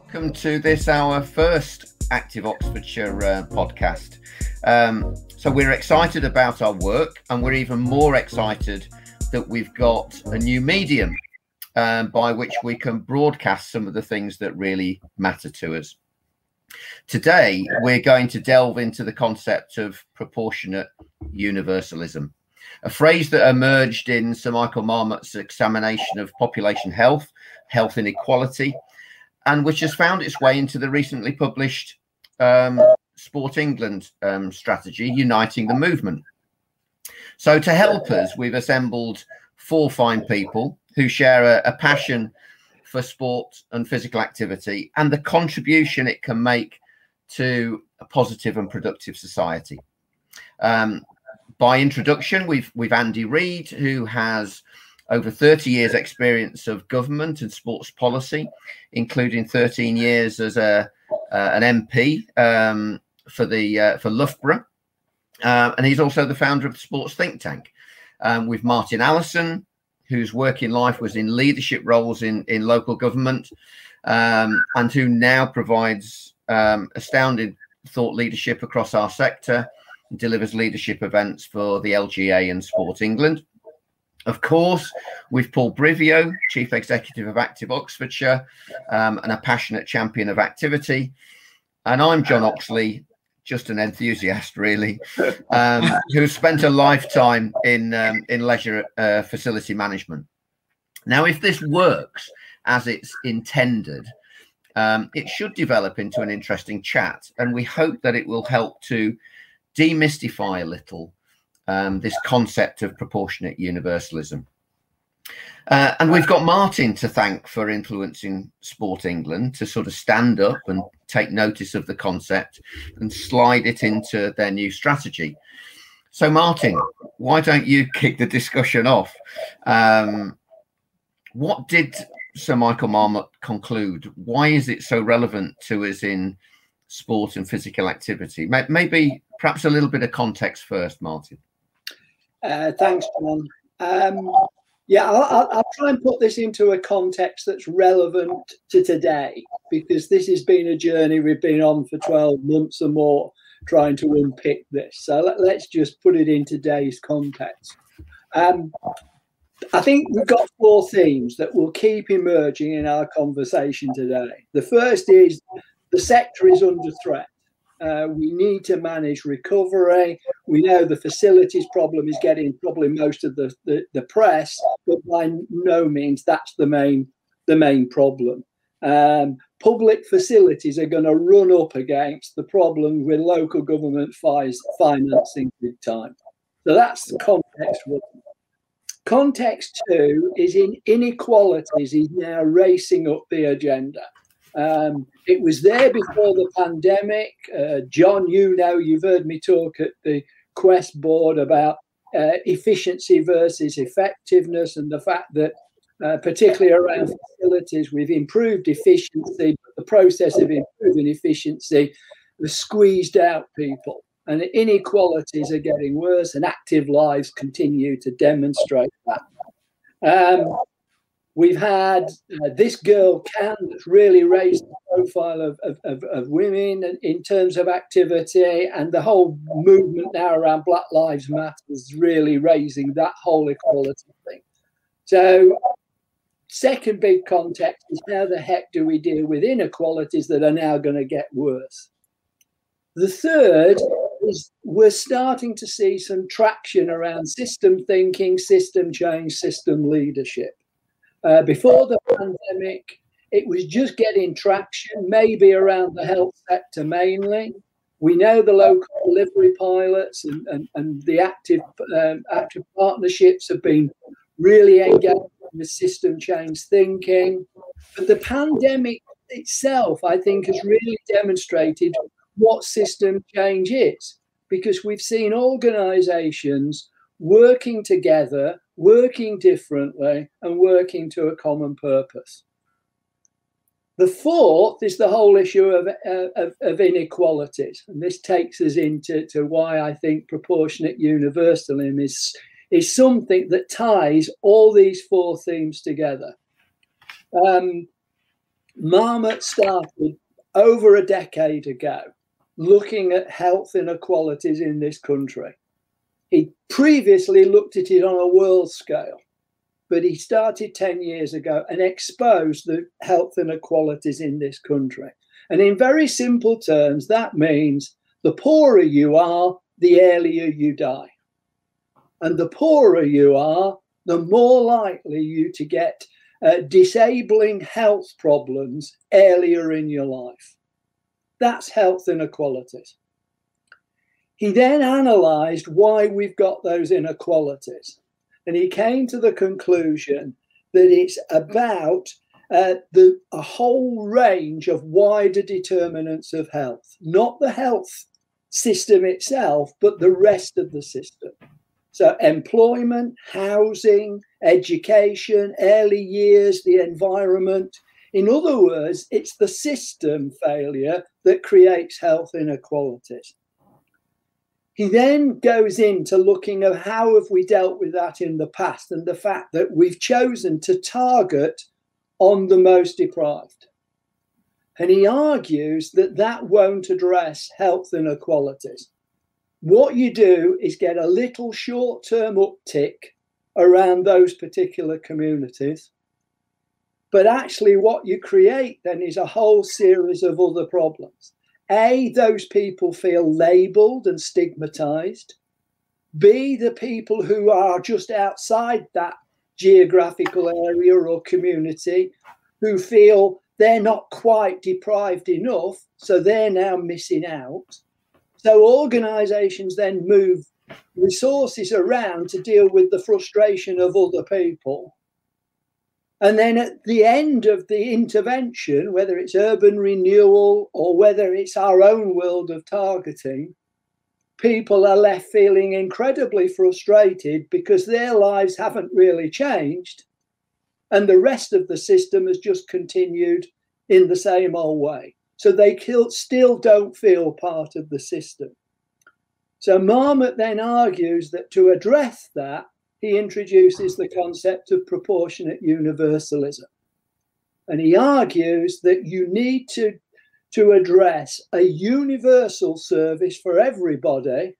Welcome to this, our first Active Oxfordshire uh, podcast. Um, so, we're excited about our work, and we're even more excited that we've got a new medium um, by which we can broadcast some of the things that really matter to us. Today, we're going to delve into the concept of proportionate universalism, a phrase that emerged in Sir Michael Marmot's examination of population health, health inequality, and which has found its way into the recently published um, Sport England um, strategy, Uniting the Movement. So, to help us, we've assembled four fine people who share a, a passion for sport and physical activity and the contribution it can make to a positive and productive society. Um, by introduction, we've we've Andy Reed, who has over 30 years experience of government and sports policy, including 13 years as a uh, an MP um, for the uh, for Loughborough, uh, and he's also the founder of the Sports Think Tank. Um, with Martin Allison, whose working life was in leadership roles in in local government, um, and who now provides um, astounding thought leadership across our sector, delivers leadership events for the LGA and Sport England. Of course, with Paul Brivio, Chief Executive of Active Oxfordshire, um, and a passionate champion of activity. And I'm John Oxley, just an enthusiast, really, um, who spent a lifetime in um, in leisure uh, facility management. Now, if this works as it's intended, um, it should develop into an interesting chat, and we hope that it will help to demystify a little um, this concept of proportionate universalism. Uh, and we've got Martin to thank for influencing Sport England to sort of stand up and take notice of the concept and slide it into their new strategy. So, Martin, why don't you kick the discussion off? Um, what did Sir Michael Marmot conclude? Why is it so relevant to us in sport and physical activity? Maybe, perhaps a little bit of context first, Martin. Uh, thanks, John. Um, yeah, I'll, I'll, try and put this into a context that's relevant to today because this has been a journey we've been on for 12 months or more trying to unpick this. So let, us just put it in today's context. Um, I think we've got four themes that will keep emerging in our conversation today. The first is the sector is under threat. Uh, we need to manage recovery. We know the facilities problem is getting probably most of the, the, the press, but by no means that's the main the main problem. Um, public facilities are going to run up against the problem with local government financing big time. So that's the context one. Context two is in inequalities is now racing up the agenda. Um, it was there before the pandemic. Uh, John, you know, you've heard me talk at the Quest board about uh, efficiency versus effectiveness and the fact that, uh, particularly around facilities, we've improved efficiency, but the process of improving efficiency has squeezed out people. And inequalities are getting worse, and active lives continue to demonstrate that. Um, We've had uh, this girl can that's really raised the profile of, of, of, women in terms of activity, and the whole movement now around Black Lives Matter is really raising that whole equality thing. So, second big context is how the heck do we deal with inequalities that are now going to get worse? The third is we're starting to see some traction around system thinking, system change, system leadership. Uh, before the pandemic, it was just getting traction, maybe around the health sector mainly. We know the local delivery pilots and, and, and the active um, active partnerships have been really engaged in the system change thinking. But the pandemic itself, I think, has really demonstrated what system change is because we've seen organizations working together working differently, and working to a common purpose. The fourth is the whole issue of, uh, of, of, inequalities. And this takes us into to why I think proportionate universalism is, is something that ties all these four themes together. Um, Marmot started over a decade ago looking at health inequalities in this country. He previously looked at it on a world scale, but he started 10 years ago and exposed the health inequalities in this country. And in very simple terms, that means the poorer you are, the earlier you die. And the poorer you are, the more likely you to get uh, disabling health problems earlier in your life. That's health inequalities. He then analysed why we've got those inequalities. And he came to the conclusion that it's about uh, the, a whole range of wider determinants of health, not the health system itself, but the rest of the system. So, employment, housing, education, early years, the environment. In other words, it's the system failure that creates health inequalities. He then goes into looking at how have we dealt with that in the past and the fact that we've chosen to target on the most deprived. And he argues that that won't address health inequalities. What you do is get a little short term uptick around those particular communities. But actually, what you create then is a whole series of other problems. A, those people feel labeled and stigmatized. B, the people who are just outside that geographical area or community who feel they're not quite deprived enough, so they're now missing out. So organizations then move resources around to deal with the frustration of other people. And then at the end of the intervention, whether it's urban renewal or whether it's our own world of targeting, people are left feeling incredibly frustrated because their lives haven't really changed. And the rest of the system has just continued in the same old way. So they still don't feel part of the system. So Marmot then argues that to address that, he introduces the concept of proportionate universalism. And he argues that you need to, to address a universal service for everybody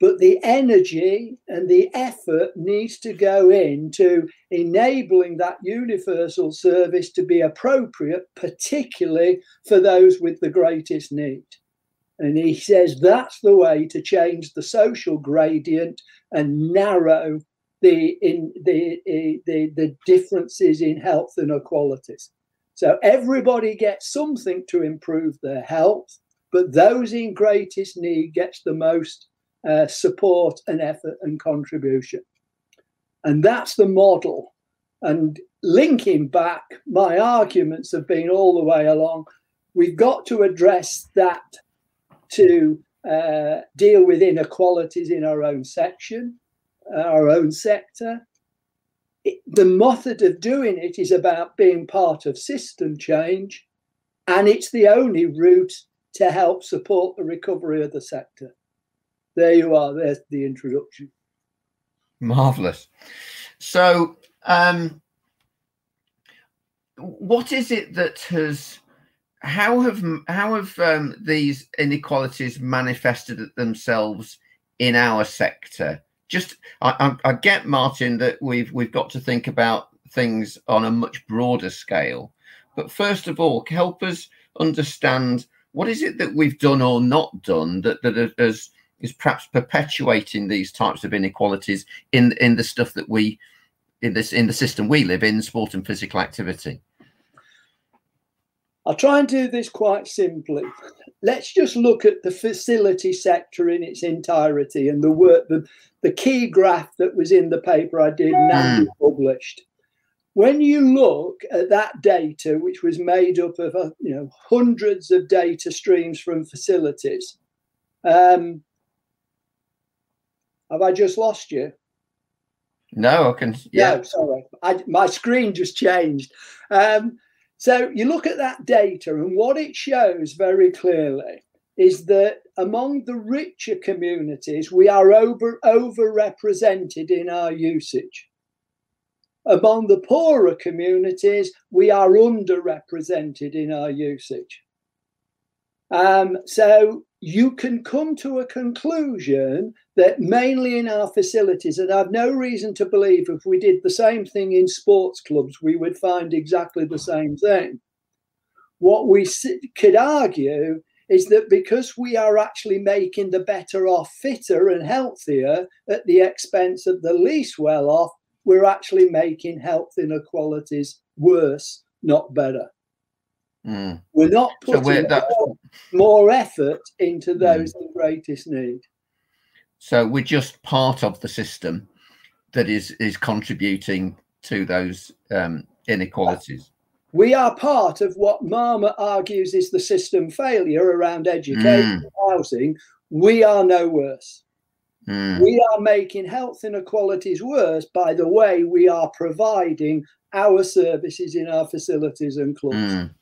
but the energy and the effort needs to go into enabling that universal service to be appropriate, particularly for those with the greatest need. And he says that's the way to change the social gradient and narrow the in the, the, the differences in health inequalities. So everybody gets something to improve their health, but those in greatest need gets the most uh, support and effort and contribution. And that's the model. And linking back, my arguments have been all the way along. We've got to address that to uh, deal with inequalities in our own section, uh, our own sector. It, the method of doing it is about being part of system change, and it's the only route to help support the recovery of the sector there you are. There's the introduction. Marvelous. So, um, what is it that has? How have how have um, these inequalities manifested themselves in our sector? Just, I, I, I get Martin that we've we've got to think about things on a much broader scale. But first of all, help us understand what is it that we've done or not done that that has is perhaps perpetuating these types of inequalities in in the stuff that we in this in the system we live in sport and physical activity i'll try and do this quite simply let's just look at the facility sector in its entirety and the work the, the key graph that was in the paper i did now mm. published when you look at that data which was made up of uh, you know hundreds of data streams from facilities um, have I just lost you? No, I can. Yeah, no, sorry, I, my screen just changed. Um, so you look at that data, and what it shows very clearly is that among the richer communities, we are over overrepresented in our usage. Among the poorer communities, we are underrepresented in our usage. Um, so you can come to a conclusion that mainly in our facilities, and I've no reason to believe if we did the same thing in sports clubs, we would find exactly the same thing. What we could argue is that because we are actually making the better off fitter and healthier at the expense of the least well off, we're actually making health inequalities worse, not better. Mm. We're not putting so we're more, more, effort into hmm. those in greatest need. So we're just part of the system that is is contributing to those um, inequalities. We are part of what Marmot argues is the system failure around education mm. housing. We are no worse. Mm. We are making health inequalities worse by the way we are providing our services in our facilities and clubs. Mm.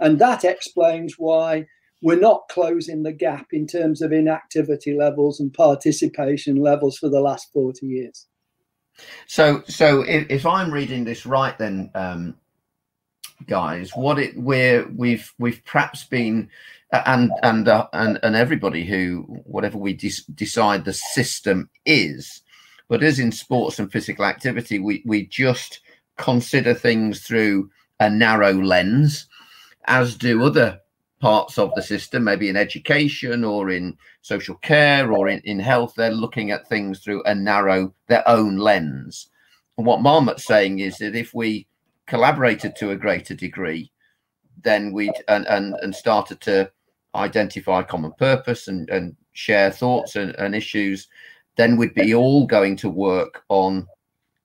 And that explains why we're not closing the gap in terms of inactivity levels and participation levels for the last 40 years. So, so if, if I'm reading this right, then, um, guys, what it we're we've we've perhaps been, and and uh, and and everybody who whatever we de- decide the system is, but as in sports and physical activity, we we just consider things through a narrow lens as do other parts of the system, maybe in education or in social care or in, in health. They're looking at things through a narrow, their own lens. And what Marmot's saying is that if we collaborated to a greater degree, then we'd and, and, and started to identify common purpose and, and share thoughts and, and issues, then we'd be all going to work on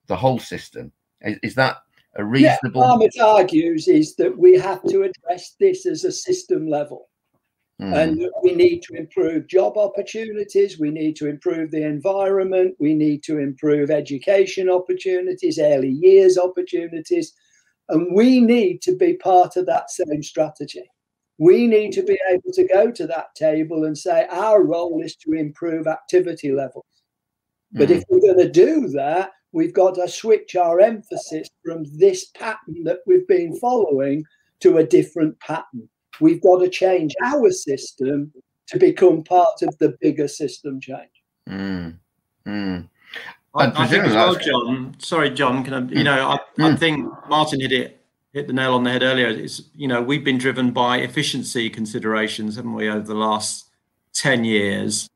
the whole system. Is, is that a reasonable. Yeah, Marmot argues is that we have to address this as a system level. Mm. And we need to improve job opportunities. We need to improve the environment. We need to improve education opportunities, early years opportunities. And we need to be part of that same strategy. We need to be able to go to that table and say our role is to improve activity levels. But mm. if we're going to do that, we've got to switch our emphasis from this pattern that we've been following to a different pattern. We've got to change our system to become part of the bigger system change. Mm. Mm. I, I, think as well, John. Sorry, John. Can I? You know, I, mm. I think Martin hit it hit the nail on the head earlier. It's you know we've been driven by efficiency considerations, haven't we, over the last ten years?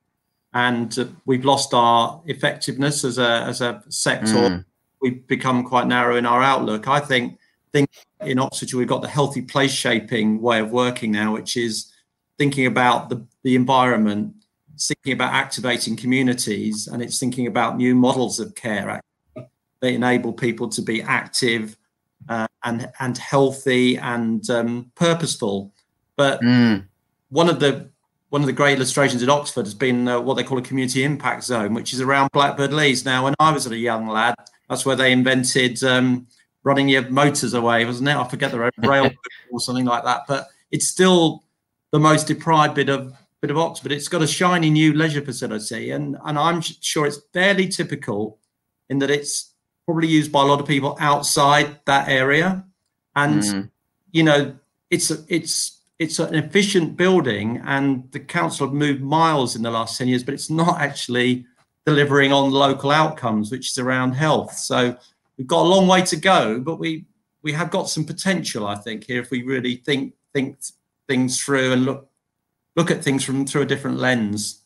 And uh, we've lost our effectiveness as a as a sector. Mm. We've become quite narrow in our outlook. I think think in Oxfordshire we've got the healthy place shaping way of working now, which is thinking about the, the environment, thinking about activating communities, and it's thinking about new models of care that enable people to be active uh, and and healthy and um, purposeful. But mm. one of the one of the great illustrations at Oxford has been uh, what they call a community impact zone, which is around Blackbird Leys. Now, when I was a young lad, that's where they invented um, running your motors away, wasn't it? I forget the rail or something like that. But it's still the most deprived bit of bit of Oxford. It's got a shiny new leisure facility, and and I'm sure it's fairly typical in that it's probably used by a lot of people outside that area, and mm. you know it's it's it's an efficient building and the council have moved miles in the last 10 years but it's not actually delivering on local outcomes which is around health. So we've got a long way to go but we we have got some potential i think here if we really think think things through and look look at things from through a different lens.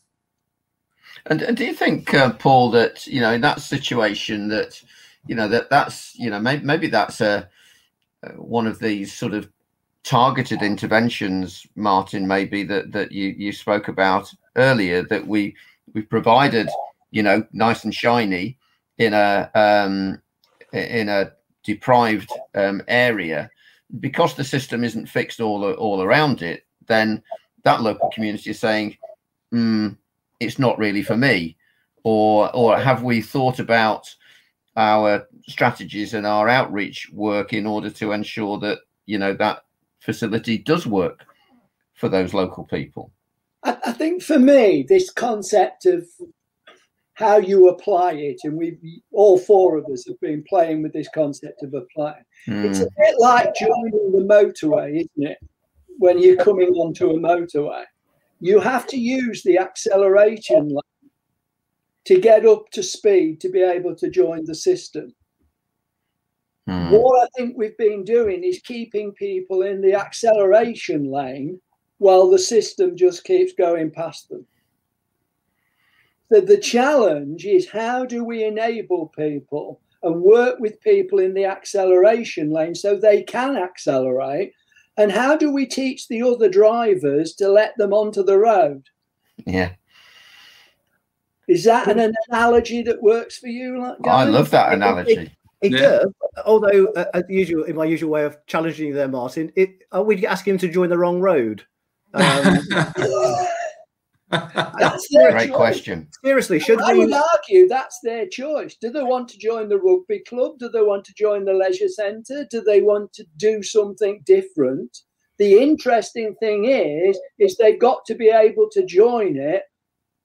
And, and do you think uh, paul that you know in that situation that you know that that's you know maybe, maybe that's a uh, one of these sort of targeted interventions, Martin, maybe that that you you spoke about earlier that we we provided, you know, nice and shiny in a um, in a deprived um, area because the system isn't fixed all all around it. Then that local community is saying, mm, "It's not really for me," or or have we thought about our strategies and our outreach work in order to ensure that you know that facility does work for those local people? I, I think for me, this concept of how you apply it, and we all four of us have been playing with this concept of applying. Mm. It's a bit like joining the motorway, isn't it? When you're coming onto a motorway, you have to use the acceleration lane to get up to speed to be able to join the system. Mm. What I think we've been doing is keeping people in the acceleration lane while the system just keeps going past them. So the challenge is how do we enable people and work with people in the acceleration lane so they can accelerate? And how do we teach the other drivers to let them onto the road? Yeah. Is that an analogy that works for you? I love that analogy. It yeah. does. Although, uh, as usual, in my usual way of challenging you there, Martin, it, are we asking him to join the wrong road? Um, that's their great choice. question. Seriously, should we? I we? would argue that's their choice. Do they want to join the rugby club? Do they want to join the leisure centre? Do they want to do something different? The interesting thing is, is they've got to be able to join it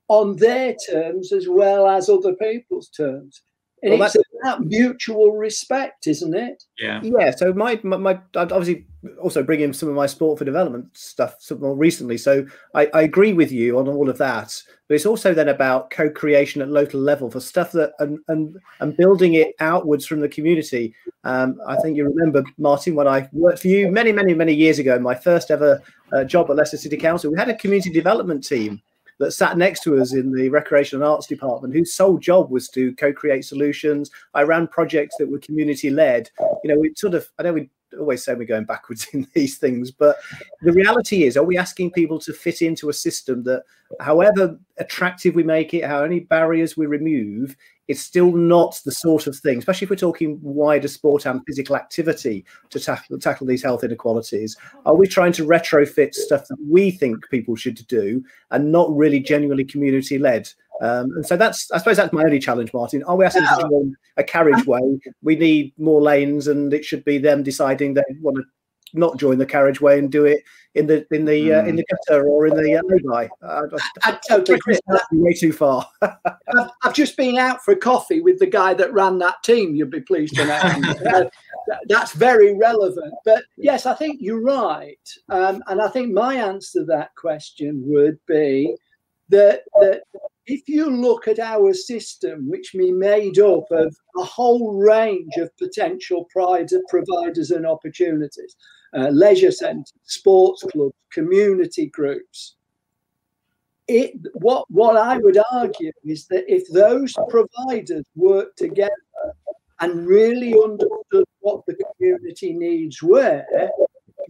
on their terms as well as other people's terms. And well, it's about mutual respect, isn't it? Yeah. Yeah. So my, my, my obviously also bring in some of my sport for development stuff more recently. So I, I, agree with you on all of that, but it's also then about co-creation at local level for stuff that and and, and building it outwards from the community. Um, I think you remember Martin when I worked for you many many many years ago, my first ever uh, job at Leicester City Council. We had a community development team that sat next to us in the recreation and arts department whose sole job was to co-create solutions. I ran projects that were community led you know we sort of i know we always say we're going backwards in these things but the reality is are we asking people to fit into a system that however attractive we make it how many barriers we remove it's still not the sort of thing, especially if we're talking wider sport and physical activity to tackle, tackle these health inequalities. Are we trying to retrofit stuff that we think people should do and not really genuinely community led? Um, and so that's, I suppose, that's my only challenge, Martin. Are we asking to join a carriageway? We need more lanes, and it should be them deciding they want to not join the carriageway and do it in the in the mm. uh, in the gutter or in the uh, lay uh, I, I totally Chris, way too far. I've, I've, just been out for coffee with the guy that ran that team. You'll be pleased to know. that's very relevant. But yes, I think you're right, um, and I think my answer to that question would be that that if you look at our system, which we made up of a whole range of potential providers and opportunities, uh, leisure centres, sports clubs, community groups. It, what, what I would argue is that if those providers work together and really understood what the community needs were,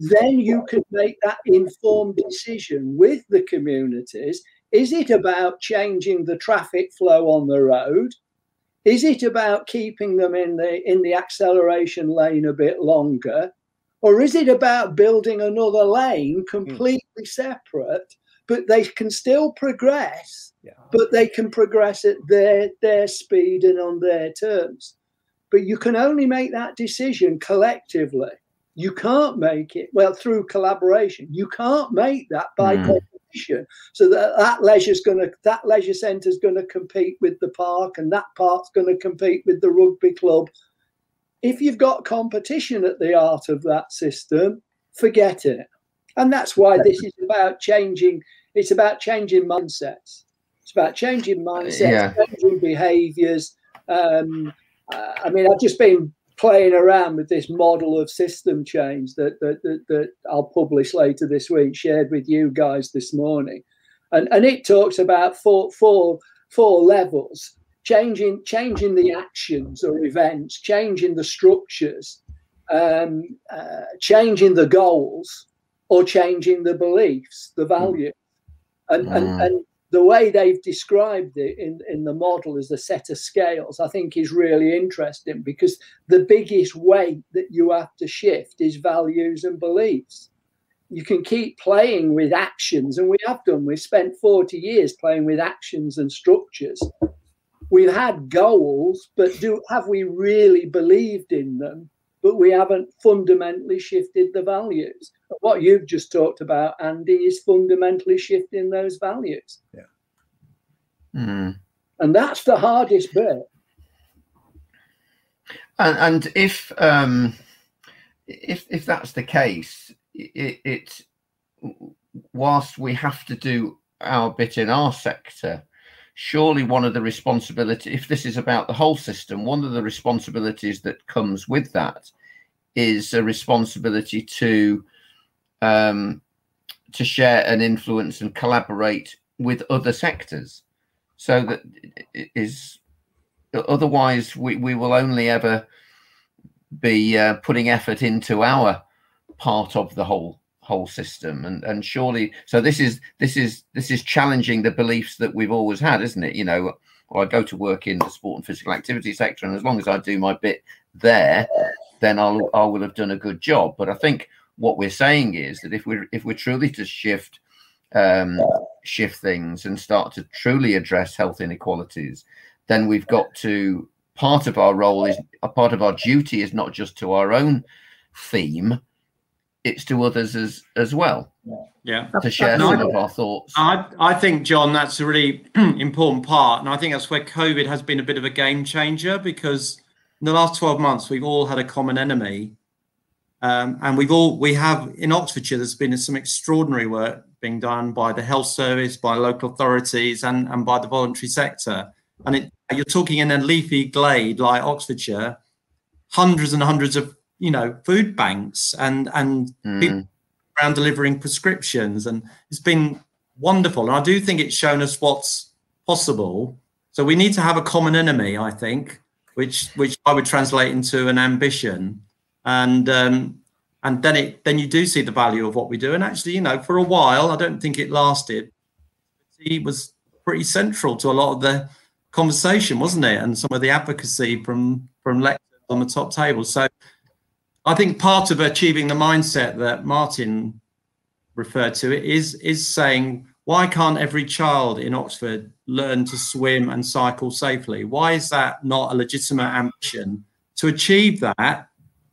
then you can make that informed decision with the communities. Is it about changing the traffic flow on the road? Is it about keeping them in the in the acceleration lane a bit longer? Or is it about building another lane hmm. completely mm. separate, but they can still progress, yeah. but they can progress at their, their speed and on their terms? But you can only make that decision collectively. You can't make it, well, through collaboration. You can't make that by mm. competition. So that, that leisure's going to, that leisure centre's going to compete with the park and that park's going to compete with the rugby club if you've got competition at the art of that system, forget it. And that's why this is about changing. It's about changing mindsets. It's about changing mindsets, yeah. changing behaviors. Um, uh, I mean, I've just been playing around with this model of system change that, that, that, that I'll publish later this week, shared with you guys this morning. And, and it talks about four, four, four levels changing changing the actions or events, changing the structures, um, uh, changing the goals, or changing the beliefs, the value, and, mm. and and the way they've described it in, in the model as a set of scales, I think is really interesting because the biggest weight that you have to shift is values and beliefs. You can keep playing with actions, and we have done. We've spent 40 years playing with actions and structures we've had goals, but do have we really believed in them but we haven't fundamentally shifted the values. What you've just talked about, Andy, is fundamentally shifting those values. Yeah. Mm. And that's the hardest bit. And, and if um, if if that's the case, it, it whilst we have to do our bit in our sector, surely one of the responsibility, if this is about the whole system, one of the responsibilities that comes with that is a responsibility to um, to share and influence and collaborate with other sectors, so that is otherwise we, we will only ever be uh, putting effort into our part of the whole whole system. And and surely so this is this is this is challenging the beliefs that we've always had isn't it? You know i go to work in the sport and physical activity sector and as long as i do my bit there then i'll i will have done a good job. But i think what we're saying is that if we're if we're truly to shift um shift things and start to truly address health inequalities then we've got to part of our role is a part of our duty is not just to our own theme it's to others as as well. Yeah. To share some of our thoughts. I i think john that's a really important part and i think that's where covid has been a bit of a game changer because in the last 12 months we've all had a common enemy. Um, and we've all we have in oxfordshire there's been some extraordinary work being done by the health service by local authorities and and by the voluntary sector. And it, you're talking in a leafy glade like Oxfordshire, hundreds and hundreds of you know food banks and and mm. people around delivering prescriptions, and it's been wonderful. And I do think it's shown us what's possible. So we need to have a common enemy, I think, which which I would translate into an ambition, and um, and then it then you do see the value of what we do. And actually, you know, for a while, I don't think it lasted. He was pretty central to a lot of the conversation, wasn't it? And some of the advocacy from from lectures on the top table. So I think part of achieving the mindset that Martin referred to is is saying why can't every child in Oxford learn to swim and cycle safely? Why is that not a legitimate ambition? To achieve that,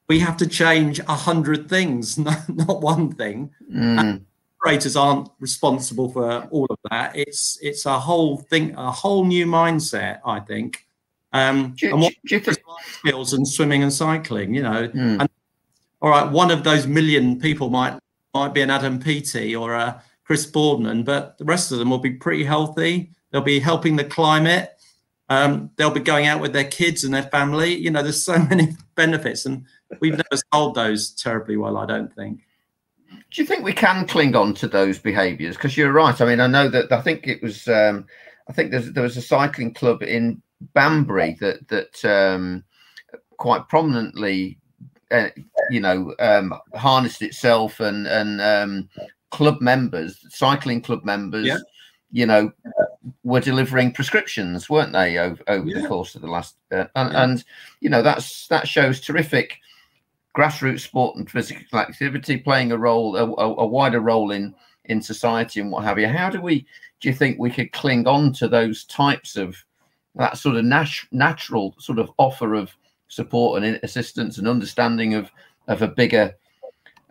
we have to change a hundred things, not, one thing. Mm operators aren't responsible for all of that. It's it's a whole thing, a whole new mindset, I think. Um, do, and what do think skills and swimming and cycling, you know. Mm. And, all right, one of those million people might might be an Adam Peaty or a Chris Boardman, but the rest of them will be pretty healthy. They'll be helping the climate. Um, they'll be going out with their kids and their family. You know, there's so many benefits, and we've never sold those terribly well. I don't think do you think we can cling on to those behaviours? Because you're right. I mean, I know that I think it was. Um, I think there was a cycling club in Banbury that that um, quite prominently, uh, you know, um, harnessed itself and and um, club members, cycling club members, yeah. you know, were delivering prescriptions, weren't they, over, over yeah. the course of the last? Uh, and, yeah. and you know, that's that shows terrific grassroots sport and physical activity playing a role, a, a, wider role in in society and what have you. How do we do you think we could cling on to those types of that sort of nat- natural sort of offer of support and assistance and understanding of of a bigger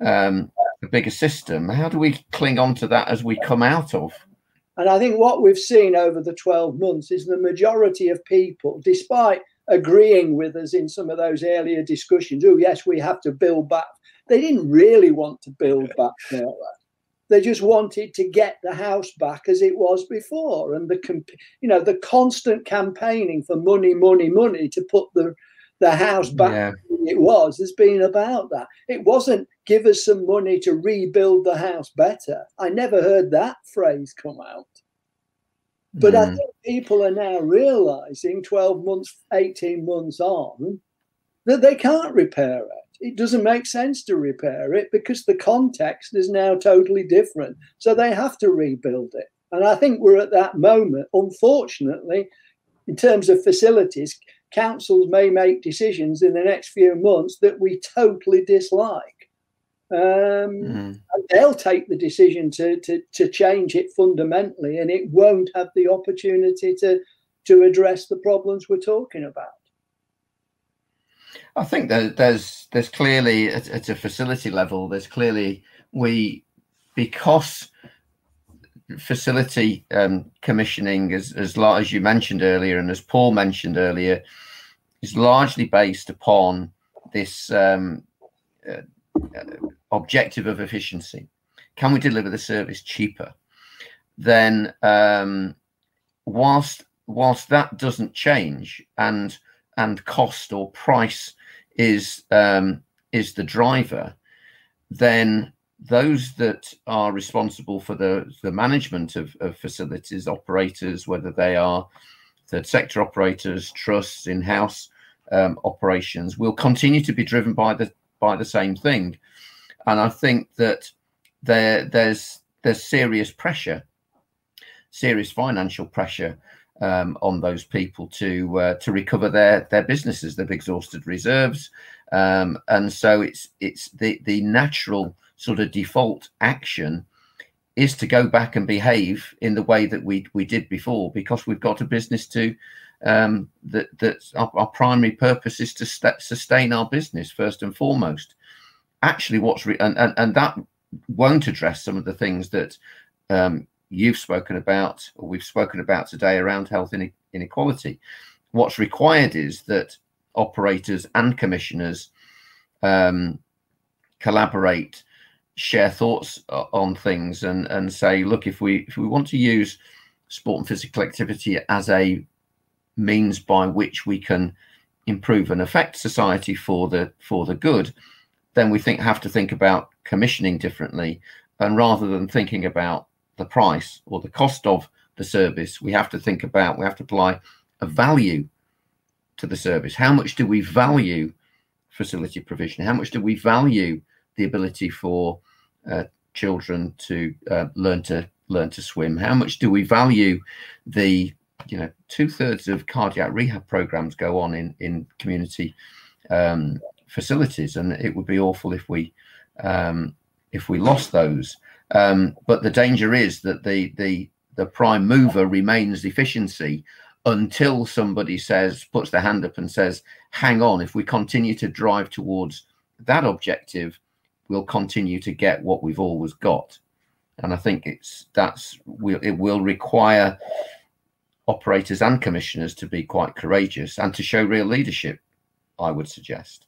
um, a bigger system? How do we cling on to that as we come out of? And I think what we've seen over the 12 months is the majority of people, despite agreeing with us in some of those earlier discussions. Oh, yes, we have to build back. They didn't really want to build back. They just wanted to get the house back as it was before, and the you know the constant campaigning for money, money, money to put the the house back yeah. it was has been about that. It wasn't give us some money to rebuild the house better. I never heard that phrase come out. But mm. I think people are now realizing 12 months, 18 months on that they can't repair it. It doesn't make sense to repair it because the context is now totally different. So they have to rebuild it. And I think we're at that moment. Unfortunately, in terms of facilities, councils may make decisions in the next few months that we totally dislike. Um, mm. They'll take the decision to, to, to change it fundamentally, and it won't have the opportunity to, to address the problems we're talking about. I think that there's there's clearly at, at, a facility level there's clearly we because facility um, commissioning as as as you mentioned earlier and as Paul mentioned earlier is largely based upon this um, uh, objective of efficiency. Can we deliver the service cheaper? Then um, whilst whilst that doesn't change and and cost or price is um, is the driver, then those that are responsible for the, the management of, of facilities operators, whether they are third sector operators, trusts, in-house um, operations, will continue to be driven by the by the same thing. And I think that there there's there's serious pressure, serious financial pressure um, on those people to uh, to recover their their businesses. They've exhausted reserves, um, and so it's it's the the natural sort of default action is to go back and behave in the way that we we did before because we've got a business to um, that that our, our, primary purpose is to st- sustain our business first and foremost. Actually, what's re- and, and and that won't address some of the things that um, you've spoken about, or we've spoken about today around health inequality. What's required is that operators and commissioners um, collaborate, share thoughts uh, on things, and and say, look, if we if we want to use sport and physical activity as a means by which we can improve and affect society for the for the good, then we think have to think about commissioning differently, and rather than thinking about the price or the cost of the service, we have to think about, we have to apply a value to the service. How much do we value facility provision? How much do we value the ability for uh, children to uh, learn to learn to swim? How much do we value the you know two thirds of cardiac rehab programs go on in in community um, facilities, and it would be awful if we um, if we lost those. Um, but the danger is that the the the prime mover remains efficiency until somebody says puts their hand up and says, "Hang on, if we continue to drive towards that objective, we'll continue to get what we've always got." And I think it's that's it will require operators and commissioners to be quite courageous and to show real leadership. I would suggest.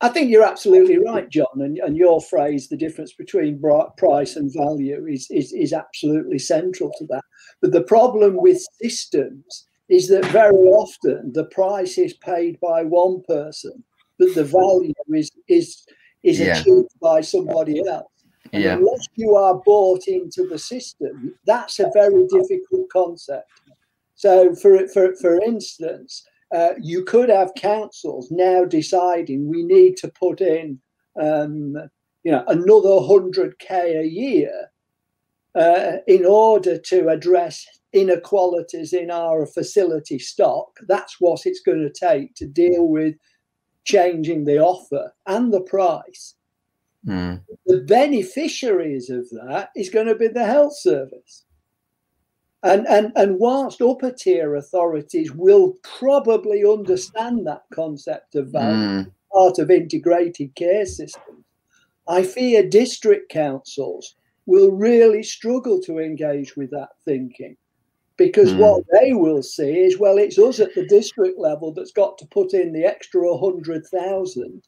I think you're absolutely right, John. And, and your phrase, the difference between price and value, is, is, is absolutely central to that. But the problem with systems is that very often the price is paid by one person, but the value is is is yeah. achieved by somebody else. And yeah. unless you are bought into the system, that's a very difficult concept. So, for for for instance, uh, you could have councils now deciding we need to put in, um, you know, another hundred k a year uh, in order to address inequalities in our facility stock. That's what it's going to take to deal with changing the offer and the price. Mm. The beneficiaries of that is going to be the health service. And, and, and whilst upper tier authorities will probably understand that concept of value, mm. part of integrated care systems, I fear district councils will really struggle to engage with that thinking because mm. what they will see is well it's us at the district level that's got to put in the extra 100,000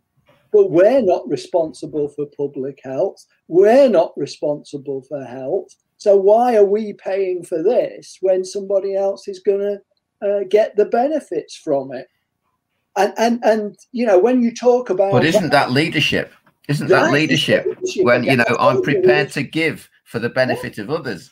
but we're not responsible for public health we're not responsible for health so why are we paying for this when somebody else is going to uh, get the benefits from it? And and and you know when you talk about but isn't that, that leadership? Isn't that, that leadership, leadership when you know I'm prepared to give for the benefit of others?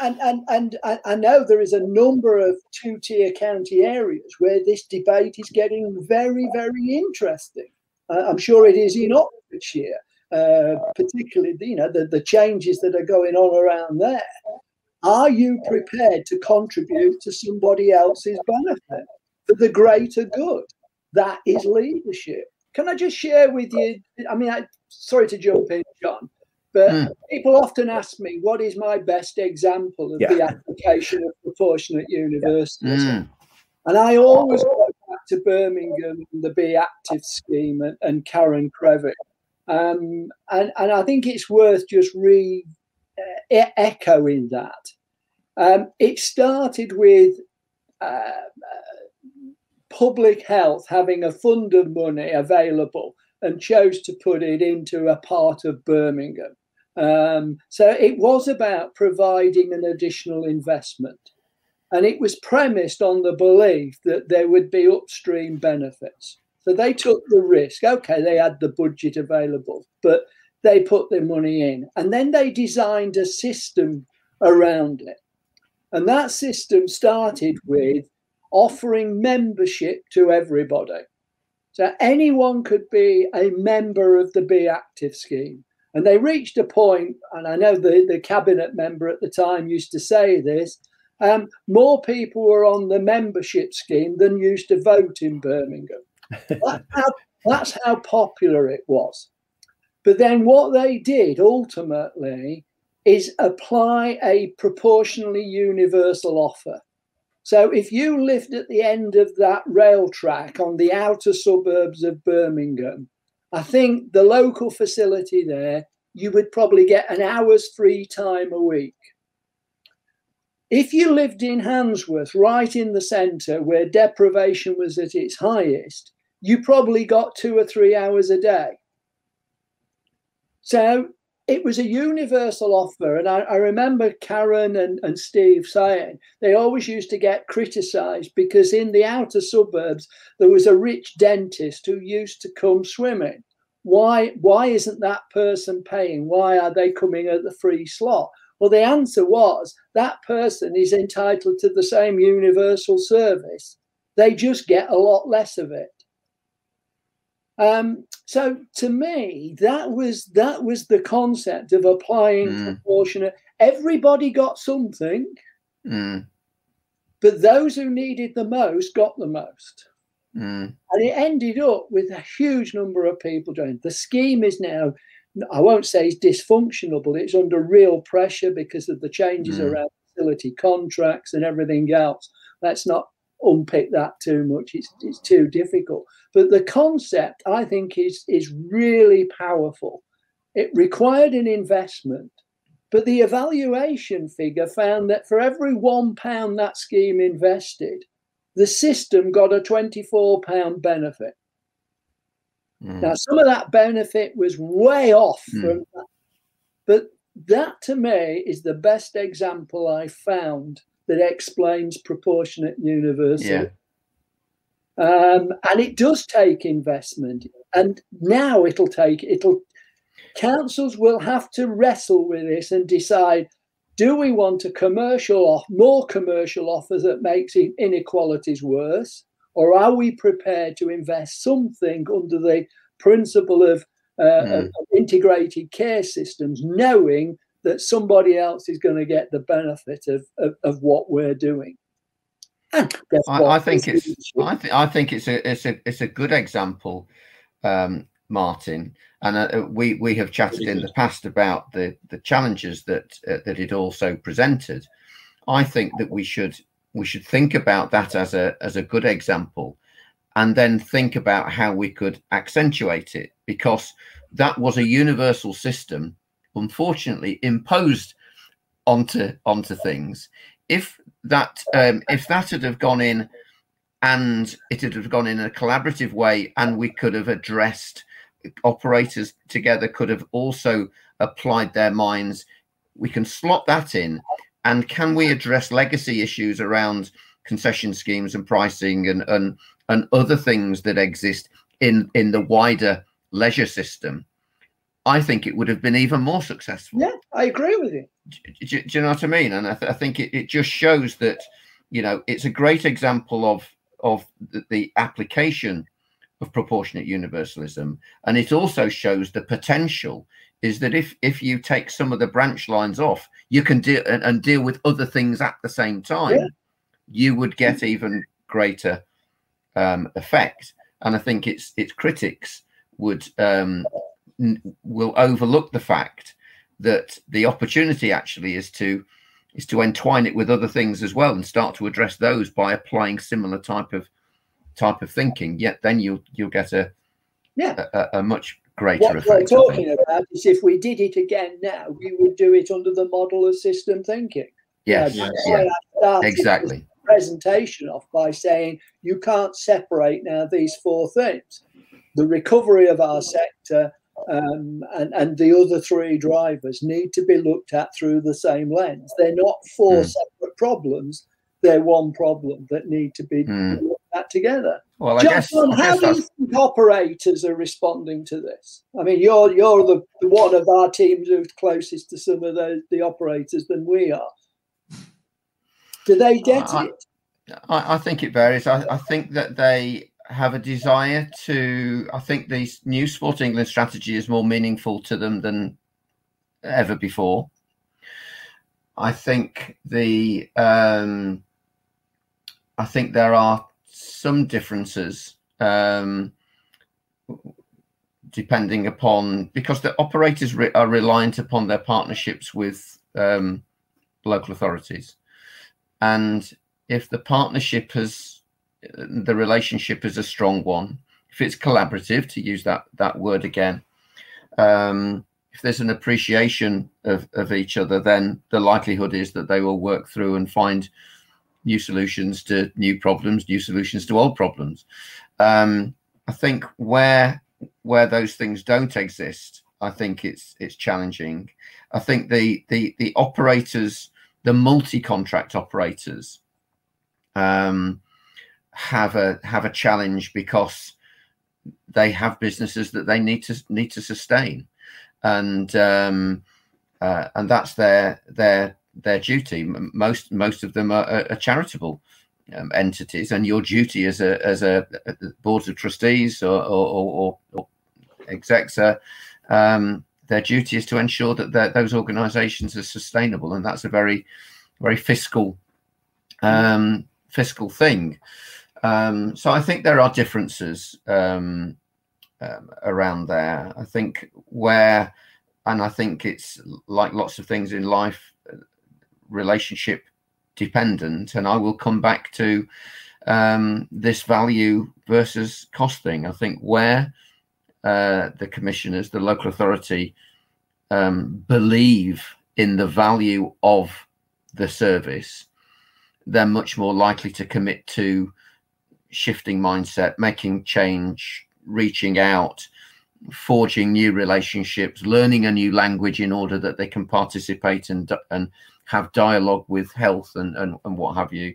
And, and and I know there is a number of two-tier county areas where this debate is getting very very interesting. Uh, I'm sure it is in Oxfordshire uh, particularly you know the, the changes that are going on around there. Are you prepared to contribute to somebody else's benefit for the greater good? That is leadership. Can i just share with you i mean I, sorry to jump in john but mm. people often ask me what is my best example of yeah. the application of proportionate universalism mm. and i always go back to Birmingham, the Be Active scheme, and, and Karen Crevitt. Um, and, and I think it's worth just re uh, echoing that. Um, it started with uh, uh, public health having a fund of money available and chose to put it into a part of Birmingham. Um, so it was about providing an additional investment. And it was premised on the belief that there would be upstream benefits. So they took the risk. Okay, they had the budget available, but they put their money in. And then they designed a system around it. And that system started with offering membership to everybody. So anyone could be a member of the Be Active scheme. And they reached a point, and I know the, the cabinet member at the time used to say this um, more people were on the membership scheme than used to vote in Birmingham. that's, how, that's how popular it was. But then what they did ultimately is apply a proportionally universal offer. So if you lived at the end of that rail track on the outer suburbs of Birmingham, I think the local facility there, you would probably get an hour's free time a week. If you lived in Handsworth, right in the centre where deprivation was at its highest, you probably got two or three hours a day. So it was a universal offer. And I, I, remember Karen and, and Steve saying they always used to get criticized because in the outer suburbs, there was a rich dentist who used to come swimming. Why, why isn't that person paying? Why are they coming at the free slot? Well, the answer was that person is entitled to the same universal service. They just get a lot less of it. Um, so to me, that was that was the concept of applying mm. proportionate. Everybody got something, mm. but those who needed the most got the most. Mm. And it ended up with a huge number of people joining. The scheme is now, I won't say it's dysfunctional, but it's under real pressure because of the changes mm. around facility contracts and everything else. Let's not unpick that too much. It's, it's too difficult. But the concept, I think, is, is really powerful. It required an investment, but the evaluation figure found that for every one pound that scheme invested, the system got a 24 pound benefit. Mm. Now, some of that benefit was way off mm. from that, but that to me is the best example I found that explains proportionate universal. Yeah. Um, and it does take investment, and now it'll take it'll. Councils will have to wrestle with this and decide: Do we want a commercial off more commercial offer that makes inequalities worse, or are we prepared to invest something under the principle of, uh, mm. of integrated care systems, knowing that somebody else is going to get the benefit of, of, of what we're doing. I, I, think it's I think I think it's a it's a it's a good example, um, Martin. And uh, we we have chatted in the past about the the challenges that uh, that it also presented. I think that we should we should think about that as a as a good example, and then think about how we could accentuate it because that was a universal system unfortunately imposed onto onto things. If that um, if that had have gone in and it had have gone in a collaborative way, and we could have addressed operators together, could have also applied their minds. We can slot that in, and can we address legacy issues around concession schemes and pricing and and and other things that exist in in the wider leisure system? I think it would have been even more successful. Yeah, I agree with you. Do, do, do you know what I mean? And I, th- I think it, it, just shows that, you know, it's a great example of of the, the, application of proportionate universalism, and it also shows the potential is that if if you take some of the branch lines off, you can deal and, and deal with other things at the same time. Yeah. You would get even greater um, effect, and I think its its critics would um, will overlook the fact that the opportunity actually is to is to entwine it with other things as well and start to address those by applying similar type of type of thinking, yet then you'll you'll get a yeah a, a much greater what effect. What we're talking about is if we did it again now, we would do it under the model of system thinking. Yes, Yeah, yeah, exactly. Presentation off by saying you can't separate now these four things: the recovery of our sector um, and and the other three drivers need to be looked at through the same lens. They're not four Mm. separate problems; they're one problem that need to be Mm. looked at together. Well, I John, guess, John, I how do you think operators are responding to this? I mean, you're you're the, the one of our teams who's closest to some of the, the operators than we are. Do they get I- it? I, I think it varies. I, I think that they have a desire to. I think the new Sport England strategy is more meaningful to them than ever before. I think the. Um, I think there are some differences um, depending upon because the operators re- are reliant upon their partnerships with um, local authorities, and if the partnership has the relationship is a strong one. If it's collaborative to use that that word again um, if there's an appreciation of, of each other then the likelihood is that they will work through and find new solutions to new problems new solutions to old problems. Um, i think where where those things don't exist i think it's it's challenging. I think the the the operators the multi-contract operators um, have a have a challenge because they have businesses that they need to need to sustain, and um, uh, and that's their their their duty. Most most of them are, are, charitable um, entities, and your duty as a as a, a board of trustees or or, or, or execs. Um, their duty is to ensure that that those organisations are sustainable, and that's a very, very fiscal um, fiscal thing. Um, so I think there are differences um, um, around there. I think where, and I think it's like lots of things in life, relationship dependent. And I will come back to um, this value versus cost thing. I think where uh, the commissioners, the local authority, um, believe in the value of the service, they're much more likely to commit to shifting mindset, making change, reaching out, forging new relationships, learning a new language in order that they can participate and and have dialogue with health and and, and what have you.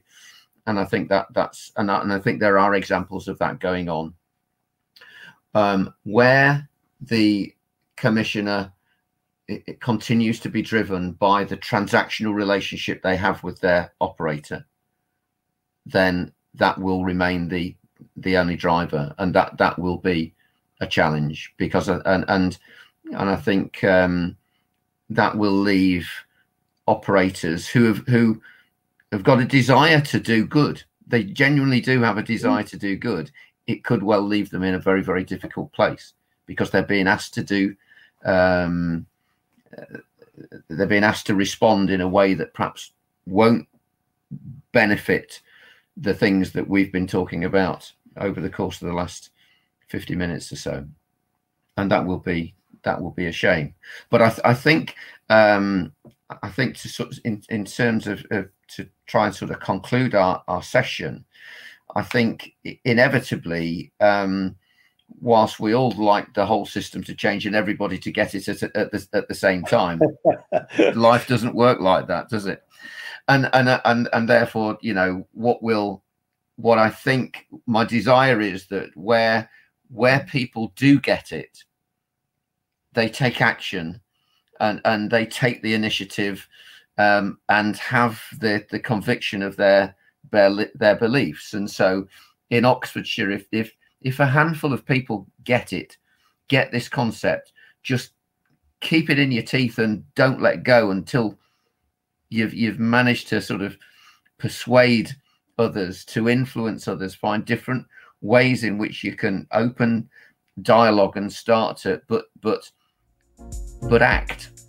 And I think that that's and I, and I think there are examples of that going on. Um, where the commissioner it, it continues to be driven by the transactional relationship they have with their operator, then that will remain the the only driver, and that that will be a challenge because uh, and and and I think um, that will leave operators who have who have got a desire to do good. They genuinely do have a desire to do good. It could well leave them in a very very difficult place because they're being asked to do. Um, uh, they're being asked to respond in a way that perhaps won't benefit the things that we've been talking about over the course of the last 50 minutes or so. And that will be that will be a shame. But i, th- I think um i think to sort of in, in terms of, of to try and sort of conclude our, our session i think inevitably um whilst we all like the whole system to change and everybody to get it at, at, the, at the same time life doesn't work like that does it and and and and therefore you know what will what i think my desire is that where where people do get it they take action and and they take the initiative um, and have the the conviction of their their their beliefs. And so in oxfordshire if if if a handful of people get it get this concept just keep it in your teeth and don't let go until you've you've managed to sort of persuade others to influence others find different ways in which you can open dialogue and start to but but but act